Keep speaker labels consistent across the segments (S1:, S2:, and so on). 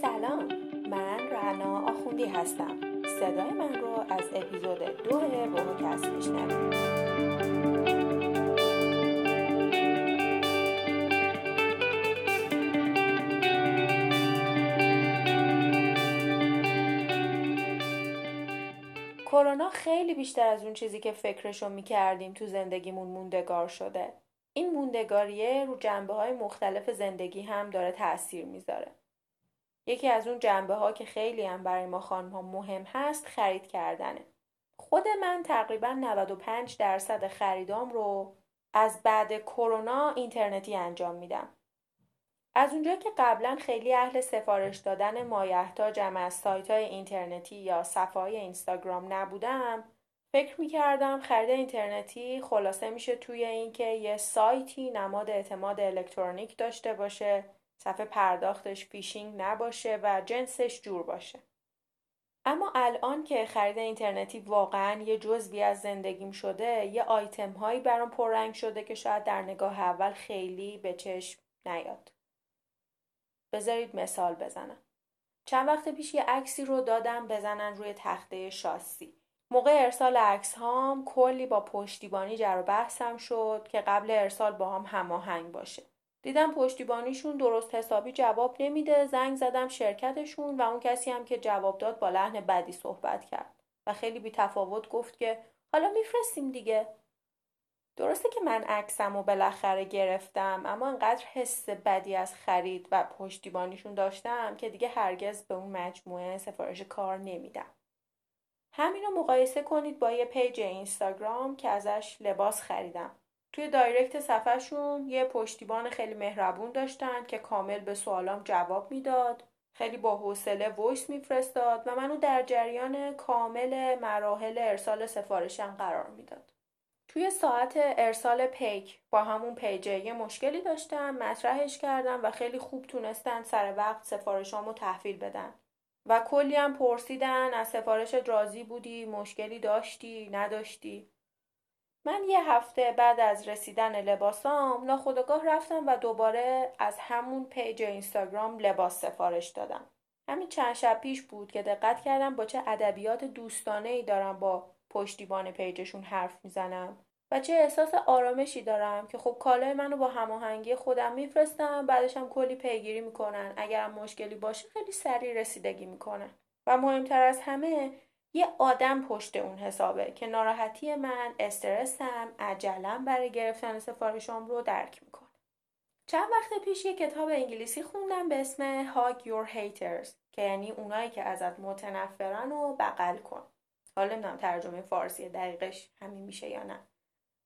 S1: سلام. من رنا آخوندی هستم. صدای من رو از اپیزود دو بوموکست میشنوید. کرونا خیلی بیشتر از اون چیزی که فکرشو می‌کردیم تو زندگیمون موندگار شده. این موندگاریه رو جنبه های مختلف زندگی هم داره تاثیر می‌ذاره. یکی از اون جنبه ها که خیلی هم برای ما خانم ها مهم هست خرید کردنه. خود من تقریبا 95 درصد خریدام رو از بعد کرونا اینترنتی انجام میدم. از اونجا که قبلا خیلی اهل سفارش دادن مایحتاجم از سایت های اینترنتی یا صفحه های اینستاگرام نبودم فکر می‌کردم خرید اینترنتی خلاصه میشه توی اینکه یه سایتی نماد اعتماد الکترونیک داشته باشه صفحه پرداختش فیشینگ نباشه و جنسش جور باشه. اما الان که خرید اینترنتی واقعا یه جزوی از زندگیم شده یه آیتم هایی برام پررنگ شده که شاید در نگاه اول خیلی به چشم نیاد. بذارید مثال بزنم. چند وقت پیش یه عکسی رو دادم بزنن روی تخته شاسی. موقع ارسال عکس هام کلی با پشتیبانی جر و بحثم شد که قبل ارسال با هم هماهنگ باشه. دیدم پشتیبانیشون درست حسابی جواب نمیده. زنگ زدم شرکتشون و اون کسی هم که جواب داد با لحن بدی صحبت کرد و خیلی بی تفاوت گفت که حالا میفرستیم دیگه. درسته که من عکسم و بالاخره گرفتم اما انقدر حس بدی از خرید و پشتیبانیشون داشتم که دیگه هرگز به اون مجموعه سفارش کار نمیدم. همین رو مقایسه کنید با یه پیج اینستاگرام که ازش لباس خریدم. توی direct صفحهشون یه پشتیبان خیلی مهربون داشتن که کامل به سوالام جواب می‌داد. خیلی با حوصله voice میفرستاد و منو در جریان کامل مراحل ارسال سفارشم قرار می‌داد. توی ساعت ارسال پیک با همون page ه یه مشکلی داشتم مطرحش کردم و خیلی خوب تونستن سر وقت سفارشامو تحویل بدن. و کلی هم پرسیدن از سفارش راضی بودی مشکلی داشتی نداشتی. من یه هفته بعد از رسیدن لباسام ناخودآگاه رفتم و دوباره از همون page اینستاگرام لباس سفارش دادم. همین چند شب پیش بود که دقت کردم با چه ادبیات دوستانه ای دارم با پشتیبان page شون حرف می‌زنم و چه احساس آرامشی دارم که خب کالای منو با هماهنگی خودم میفرستن بعدشم کلی پیگیری می‌کنن اگرم مشکلی باشه خیلی سریع رسیدگی می‌کنن و مهمتر از همه یه آدم پشت اون حسابه که ناراحتی من، استرسم، عجلم برای گرفتن سفارشام رو درک می‌کنه. چند وقت پیش یه کتاب انگلیسی خوندم به اسم Hug Your Haters که یعنی اونایی که ازت متنفرن و بغل کن. حالا نمی‌دونم ترجمه فارسی دقیقش همین میشه یا نه.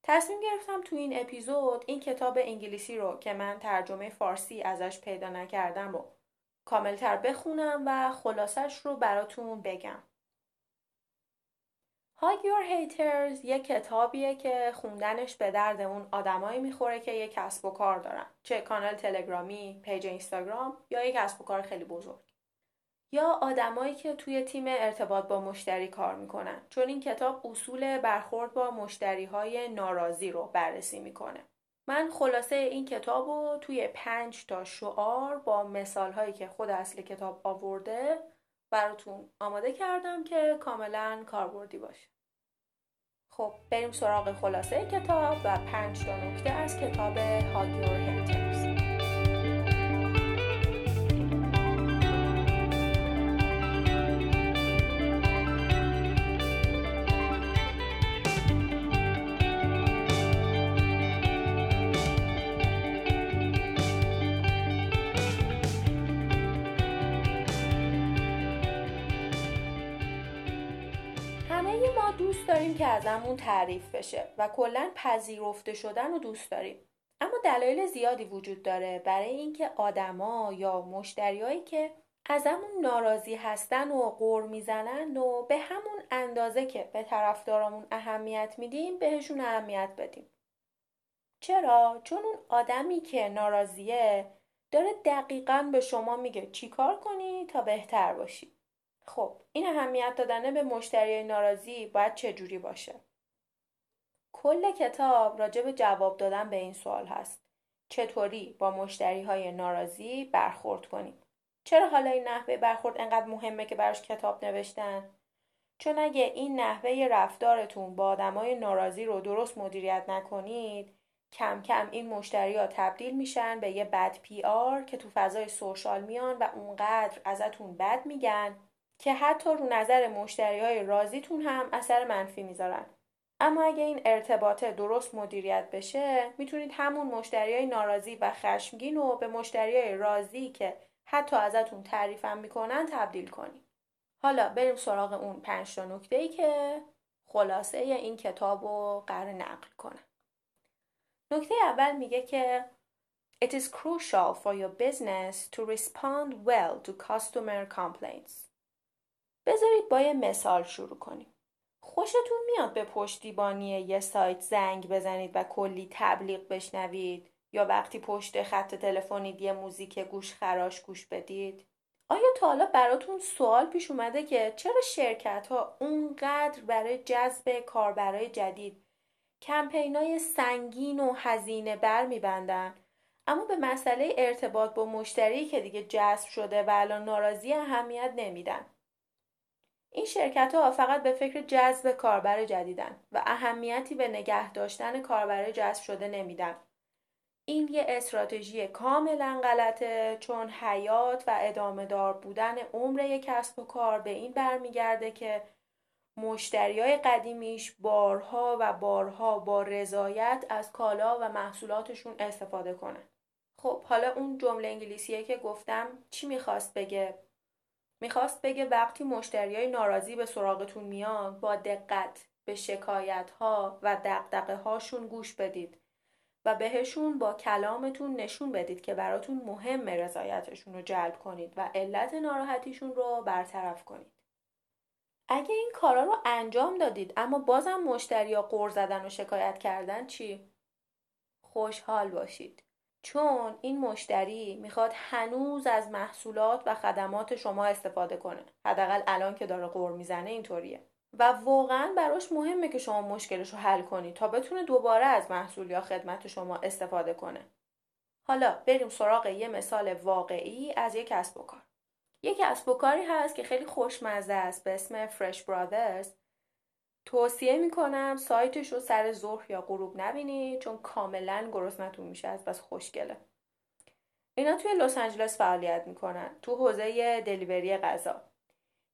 S1: تصمیم گرفتم تو این اپیزود این کتاب انگلیسی رو که من ترجمه فارسی ازش پیدا نکردم رو کاملتر بخونم و خلاصش رو براتون بگم. Hug Your Haters. یه کتابیه که خوندنش به درد اون آدمایی می‌خوره که یه کسب و کار دارن. چه کانال تلگرامی، پیج اینستاگرام یا یه کسب و کار خیلی بزرگ. یا آدمایی که توی تیم ارتباط با مشتری کار می‌کنن. چون این کتاب اصول برخورد با مشتری های ناراضی رو بررسی می‌کنه. من خلاصه این کتاب رو توی پنج تا شعار با مثال هایی که خود اصل کتاب آورده براتون آماده کردم که کاملا کاربردی باشه. خب بریم سراغ خلاصه کتاب و پنج تا نکته از کتاب هاگیور هنترز داریم که ازمون تعریف بشه و کلا پذیرفته شدن رو دوست داریم. اما دلایل زیادی وجود داره برای اینکه آدما یا مشتریایی که ازمون ناراضی هستن و قور می‌زنن و به همون اندازه که به طرفدارامون اهمیت میدیم بهشون اهمیت بدیم. چرا؟ چون اون آدمی که ناراضیه داره دقیقا به شما میگه چیکار کنی تا بهتر باشی. خب این اهمیت دادنه به مشتری ناراضی باید چجوری باشه؟ کل کتاب راجع به جواب دادن به این سوال هست. چطوری با مشتری های ناراضی برخورد کنیم؟ چرا حالا این نحوه برخورد انقدر مهمه که براش کتاب نوشتن؟ چون اگه این نحوه رفتارتون با آدمای ناراضی رو درست مدیریت نکنید کم کم این مشتری ها تبدیل میشن به یه بد پی آر که تو فضای سوشال میان و اونقدر ازتون بد میگن که حتی رو نظر مشتری های رازیتون هم اثر منفی می‌ذارن. اما اگه این ارتباطه درست مدیریت بشه می‌تونید همون مشتری های ناراضی و خشمگین رو به مشتری های راضی که حتی ازتون تعریفم می‌کنن تبدیل کنید. حالا بریم سراغ اون پنج تا نکته ای که خلاصه این کتاب رو قرار نقل کنم. نکته اول میگه که It is crucial for your business to respond well to customer complaints. بذارید با یه مثال شروع کنیم. خوشتون میاد به پشتیبانی یه سایت زنگ بزنید و کلی تبلیغ بشنوید یا وقتی پشت خط تلفنی یه موزیک گوش خراش گوش بدید؟ آیا تا حالا براتون سوال پیش اومده که چرا شرکت ها اونقدر برای جذب کاربرای جدید کمپینای سنگین و هزینه بر میبندن اما به مسئله ارتباط با مشتری که دیگه جذب شده و الان ناراضی اهمیت نمیدن این شرکت ها فقط به فکر جذب کاربر جدیدن و اهمیتی به نگه داشتن کاربر جذب شده نمیدن این یه استراتژی کاملا غلطه چون حیات و ادامه دار بودن عمر یک کسب و کار به این برمیگرده که مشتری های قدیمیش بارها و بارها با رضایت از کالا و محصولاتشون استفاده کنن. خب حالا اون جمله انگلیسیه که گفتم چی می‌خواست بگه؟ می‌خواست بگه وقتی مشتری های ناراضی به سراغتون میان با دقت به شکایت ها و دقدقه هاشون گوش بدید و بهشون با کلامتون نشون بدید که براتون مهم رضایتشون رو جلب کنید و علت ناراحتیشون رو برطرف کنید. اگه این کارا رو انجام دادید اما بازم مشتریا قور زدن و شکایت کردن چی؟ خوشحال باشید. چون این مشتری می‌خواد هنوز از محصولات و خدمات شما استفاده کنه. حداقل الان که داره قور می‌زنه اینطوریه. و واقعا براش مهمه که شما مشکلش رو حل کنید تا بتونه دوباره از محصول یا خدمت شما استفاده کنه. حالا بریم سراغ یه مثال واقعی از یک کسب و کار. یک کسب و کاری هست که خیلی خوشمزه است به اسم فرش برادرز توصیه می‌کنم سایتش رو سر ظهر یا غروب نبینید چون کاملا گرسنتون میشه از بس خوشگله. اینا توی لس آنجلس فعالیت می‌کنن تو حوزه دلیوری غذا.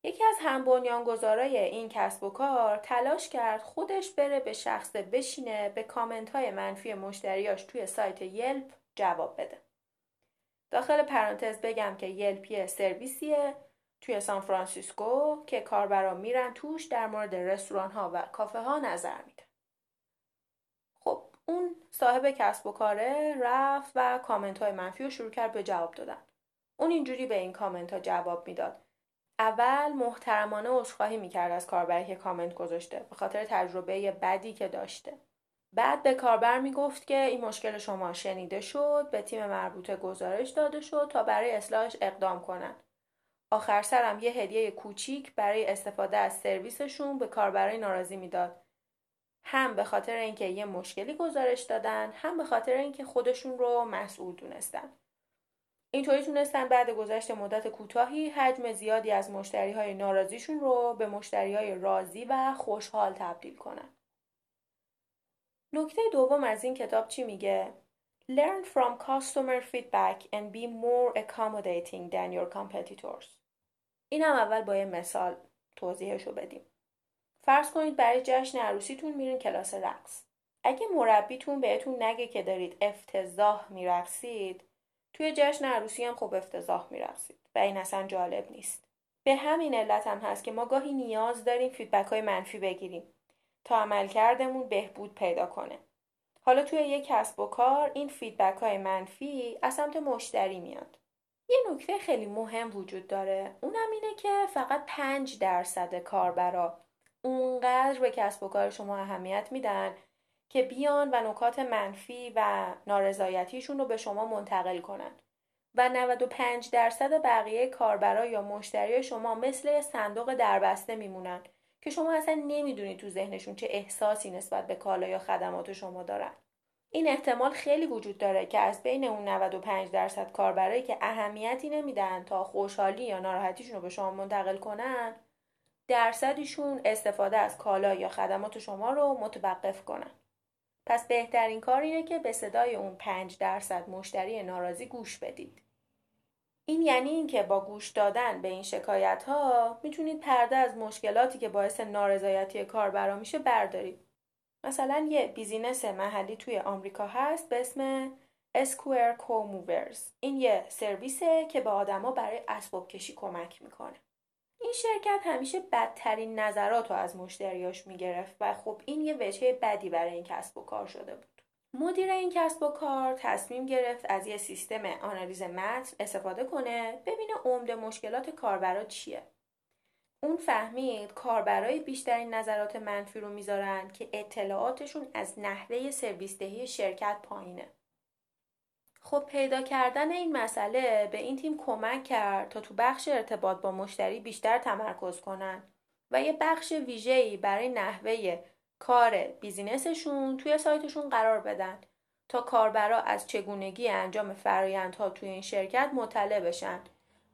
S1: یکی از هم بنیانگذارای این کسب و کار تلاش کرد خودش بره به شخص بشینه به کامنت های منفی مشتریاش توی سایت یلپ جواب بده. داخل پرانتز بگم که یلپی سرویسیه. توی سان فرانسیسکو که کاربران میرن توش در مورد رستوران ها و کافه ها نظر میده. خب اون صاحب کسب و کاره رفت و کامنت های منفی رو شروع کرد به جواب دادن. اون اینجوری به این کامنت ها جواب می‌داد. اول محترمانه عذرخواهی می‌کرد از کاربری که کامنت گذاشته به خاطر تجربه بدی که داشته. بعد به کاربر می‌گفت که این مشکل شما شنیده شد به تیم مربوطه گزارش داده شد تا برای اصلاحش اقدام کنند آخر سرم یه هدیه کوچیک برای استفاده از سرویسشون به کاربرای ناراضی می‌داد هم به خاطر اینکه یه مشکلی گزارش دادن هم به خاطر اینکه خودشون رو مسئول دونستن اینطوری تونستن بعد گذشت مدت کوتاهی حجم زیادی از مشتری های ناراضیشون رو به مشتری های راضی و خوشحال تبدیل کنن. نکته دوم از این کتاب چی میگه؟ Learn from customer feedback and be more accommodating than your competitors. این هم اول با یه مثال توضیحش رو بدیم. فرض کنید برای جشن عروسیتون میرین کلاس رقص. اگه مربیتون بهتون نگه که دارید افتضاح میرقصید توی جشن عروسی هم خب افتضاح میرقصید و این اصلا جالب نیست. به همین علت هم هست که ما گاهی نیاز داریم feedback های منفی بگیریم تا عملکردمون بهبود پیدا کنه. حالا توی یک کسب و کار این feedback های منفی از سمت مشتری میاد. یه نکته خیلی مهم وجود داره. اونم اینه که فقط پنج درصد کاربرا اونقدر به کسب و کار شما اهمیت میدن که بیان و نکات منفی و نارضایتیشون رو به شما منتقل کنن. و 95 درصد بقیه کاربرا یا مشتری شما مثل صندوق دربسته میمونن که شما اصلا نمی‌دونید تو ذهنشون چه احساسی نسبت به کالا یا خدمات شما دارن. این احتمال خیلی وجود داره که از بین اون 95 درصد کاربرایی که اهمیتی نمیدن تا خوشحالی یا ناراحتیشون رو به شما منتقل کنن درصدیشون استفاده از کالا یا خدمات شما رو متوقف کنن. پس بهترین کار اینه که به صدای اون 5 درصد مشتری ناراضی گوش بدید. این یعنی اینکه با گوش دادن به این شکایت ها می‌تونید پرده از مشکلاتی که باعث نارضایتی کاربرا میشه بردارید. مثلا یه business محلی توی آمریکا هست به اسم Square Cow Movers. این یه سرویسه که به آدما برای اسباب کشی کمک می‌کنه. این شرکت همیشه بدترین نظرات رو از مشتریاش می‌گرفت و خب این یه وجه بدی برای این کسب و کار شده بود. مدیر این کسب و کار تصمیم گرفت از یه سیستم آنالیز متن استفاده کنه ببینه عمده مشکلات کاربرا چیه. اون فهمید کاربرای بیشترین نظرات منفی رو می‌ذارن که اطلاعاتشون از نحوه سرویس دهی شرکت پایینه. خب پیدا کردن این مسئله به این تیم کمک کرد تا تو بخش ارتباط با مشتری بیشتر تمرکز کنن و یه بخش ویژه‌ای برای نحوه کار بیزینسشون توی سایتشون قرار بدن تا کاربرا از چگونگی انجام فرایندها توی این شرکت مطلع بشن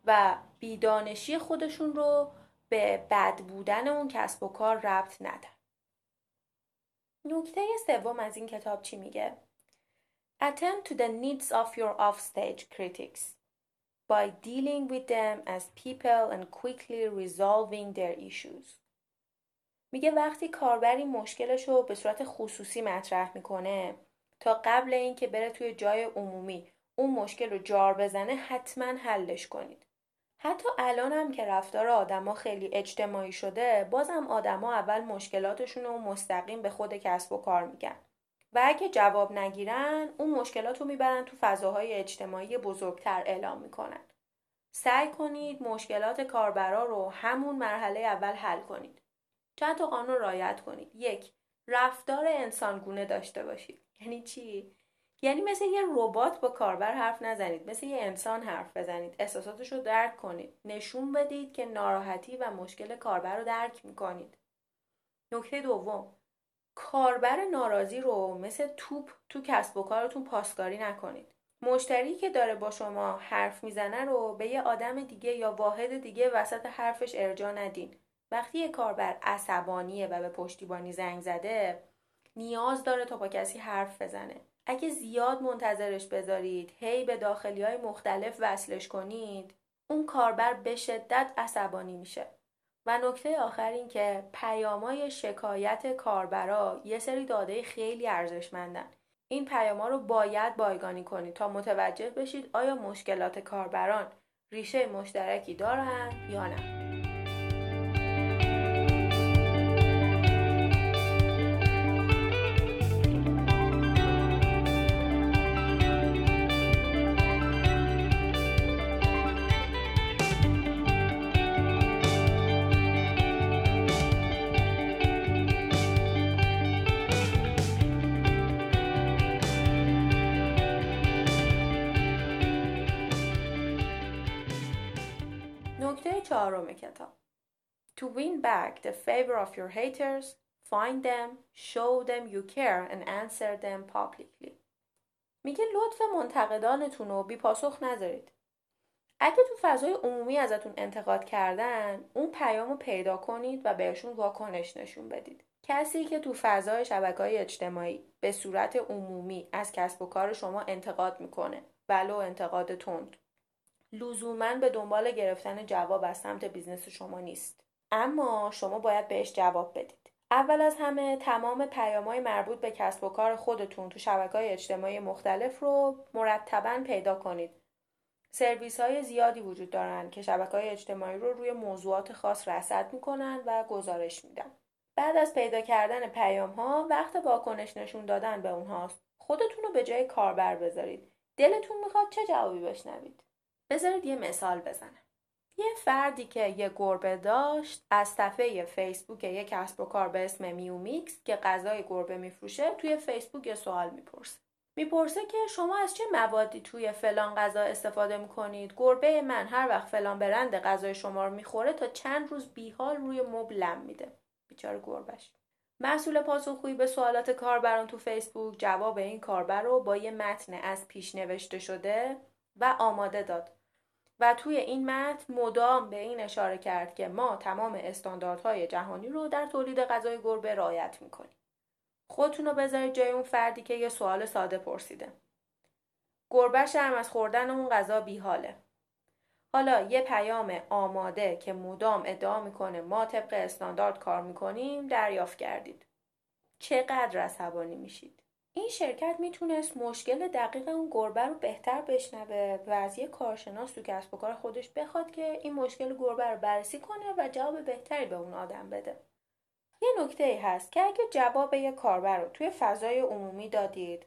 S1: و بیدانشی خودشون رو به بد بودن اون کسب و کار ربط ندن. نکته سوم از این کتاب چی میگه؟ Attend to the needs of your offstage critics by dealing with them as people and quickly resolving their issues. میگه وقتی کاربری مشکلش رو به صورت خصوصی مطرح می‌کنه تا قبل اینکه بره توی جای عمومی اون مشکل رو جار بزنه حتما حلش کنید. حتی هم که رفتار آدما خیلی اجتماعی شده بازم آدما اول مشکلاتشون رو مستقیم به خود کسب و کار میگن. و اگه جواب نگیرن اون مشکلات رو می‌برن تو فضاهای اجتماعی بزرگتر اعلام می‌کنن. سعی کنید مشکلات کاربرا رو همون مرحله اول حل کنید. چند تا قانون رعایت کنید. یک، رفتار انسانگونه داشته باشید. یعنی چی؟ یعنی مثل یه ربات با کاربر حرف نزنید مثل یه انسان حرف بزنید. احساساتش رو درک کنید. نشون بدید که ناراحتی و مشکل کاربر رو درک می‌کنید. نکته دوم کاربر ناراضی رو مثل توپ تو کسب و کارتون پاسکاری نکنید. مشتری که داره با شما حرف می‌زنه رو به یه آدم دیگه یا واحد دیگه وسط حرفش ارجا ندین. وقتی یه کاربر عصبانیه و به پشتیبانی زنگ زده نیاز داره تا با کسی حرف بزنه. اگه زیاد منتظرش بذارید هی به داخلی های مختلف وصلش کنید اون کاربر به شدت عصبانی میشه. و نکته آخر این که پیامای شکایت کاربرا یه سری داده خیلی ارزشمندن. این پیاما رو باید بایگانی کنید تا متوجه بشید آیا مشکلات کاربران ریشه مشترکی دارن یا نه. چهارم کتاب To win back the favor of your haters, find them, show them you care and answer them publicly. میگه لطف منتقدانتون رو بی پاسخ نذارید. اگه تو فضای عمومی ازتون انتقاد کردن اون پیام رو پیدا کنید و بهشون واکنش نشون بدید. کسی که تو فضای شبکه های اجتماعی به صورت عمومی از کسب و کار شما انتقاد می‌کنه ولو انتقاد تند لزوما به دنبال گرفتن جواب از سمت business شما نیست. اما شما باید بهش جواب بدید. اول از همه تمام پیامهای مربوط به کسب و کار خودتون تو شبکه های اجتماعی مختلف رو مرتبا پیدا کنید. سرویس های زیادی وجود دارند که شبکه های اجتماعی رو روی موضوعات خاص رصد می‌کنن و گزارش میدن. بعد از پیدا کردن پیام ها وقت واکنش نشون دادن به اونهاست. خودتون رو به جای کاربر بذارید. دلتون می‌خواد چه جوابی بشنوید؟ بذارید یه مثال بزنم. یه فردی که یه گربه داشت از صفحه فیسبوک یه کسب و کار به اسم Meow Mix که غذای گربه میفروشه توی فیسبوک یه سوال می‌پرسه. می‌پرسه که شما از چه موادی توی فلان غذا استفاده می‌کنید؟ گربه من هر وقت فلان برند غذای شما رو می‌خوره تا چند روز بیحال روی مبل لم میده. بیچاره گربش مسئول پاسخگویی به سوالات کاربران تو فیسبوک جواب این کاربر رو با یه متن از پیش نوشته شده و آماده داد و توی این متن مدام به این اشاره کرد که ما تمام استانداردهای جهانی رو در تولید غذای گربه رعایت می‌کنیم. خودتون رو بذارید جای اون فردی که یه سوال ساده پرسیده. گربه شرم از خوردن اون غذا بیحاله. حالا یه پیام آماده که مدام ادعا می‌کنه ما طبق استاندارد کار می‌کنیم دریافت کردید. چقدر عصبانی میشید؟ این شرکت می‌تونست مشکل دقیق اون گربه رو بهتر بشنوه و از یه کارشناس تو کسب و کار خودش بخواد که این مشکل گربه رو بررسی کنه و جواب بهتری به اون آدم بده. یه نکته ای هست که اگه جواب یه کاربر رو توی فضای عمومی دادید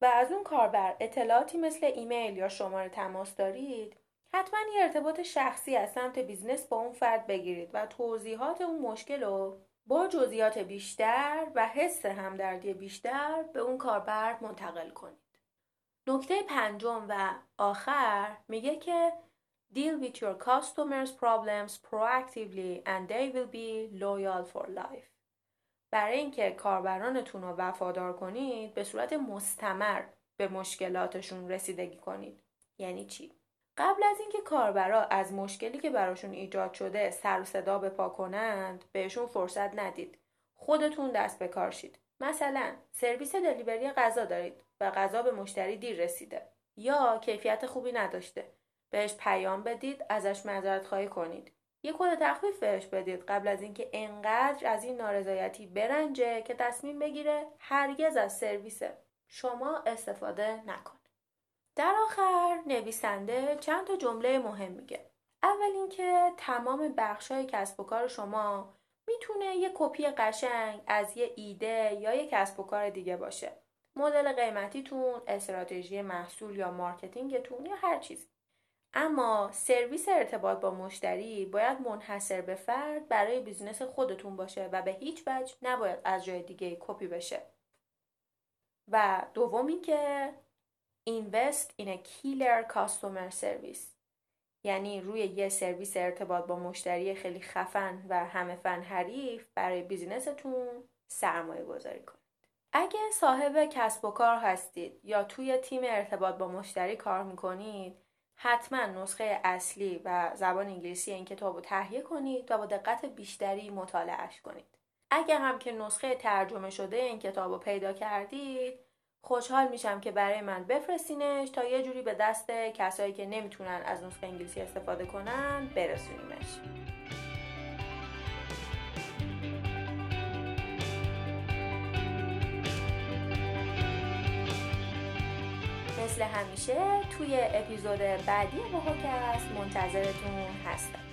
S1: و از اون کاربر اطلاعاتی مثل ایمیل یا شماره تماس دارید حتما یه ارتباط شخصی از سمت business با اون فرد بگیرید و توضیحات اون مشکل رو با جزئیات بیشتر و حس همدردی بیشتر به اون کاربر منتقل کنید. نکته پنجم و آخر میگه که deal with your customers problems proactively and they will be loyal for life. برای اینکه کاربرانتون رو وفادار کنید به صورت مستمر به مشکلاتشون رسیدگی کنید. یعنی چی؟ قبل از اینکه کاربرا از مشکلی که براشون ایجاد شده سر و صدا بپا کنند بهشون فرصت ندید. خودتون دست به کار شید. مثلا سرویس دلیوری غذا دارید و غذا به مشتری دیر رسیده یا کیفیت خوبی نداشته. بهش پیام بدید ازش معذرت خواهی کنید. یه کد تخفیف بهش بدید قبل از اینکه انقدر از این نارضایتی برنجه که تصمیم بگیره هرگز از سرویس شما استفاده نکنه. در آخر نویسنده چند تا جمله مهم میگه. اول اینکه تمام های کسب و کار شما می‌تونه یه کپی قشنگ از یه ایده یا یه کسب و کار دیگه باشه. مدل قیمتیتون استراتژی محصول یا marketing تون یا هر چیزی. اما سرویس ارتباط با مشتری باید منحصر به فرد برای business خودتون باشه و به هیچ وجه نباید از جای دیگه کپی بشه. و دوم اینکه Invest in a killer customer service یعنی روی یه سرویس ارتباط با مشتری خیلی خفن و همه فن حریف برای بیزینستون سرمایه گذاری کنید. اگه صاحب کسب و کار هستید یا توی تیم ارتباط با مشتری کار می‌کنید حتما نسخه اصلی و زبان انگلیسی این کتاب رو تهیه کنید و با دقت بیشتری مطالعهش کنید. اگه هم که نسخه ترجمه شده این کتاب رو پیدا کردید خوشحال میشم که برای من بفرستینش تا یه جوری به دست کسایی که نمی‌تونن از نسخه انگلیسی استفاده کنن برسونیمش. مثل همیشه توی اپیزود بعدی هست منتظرتون هستم.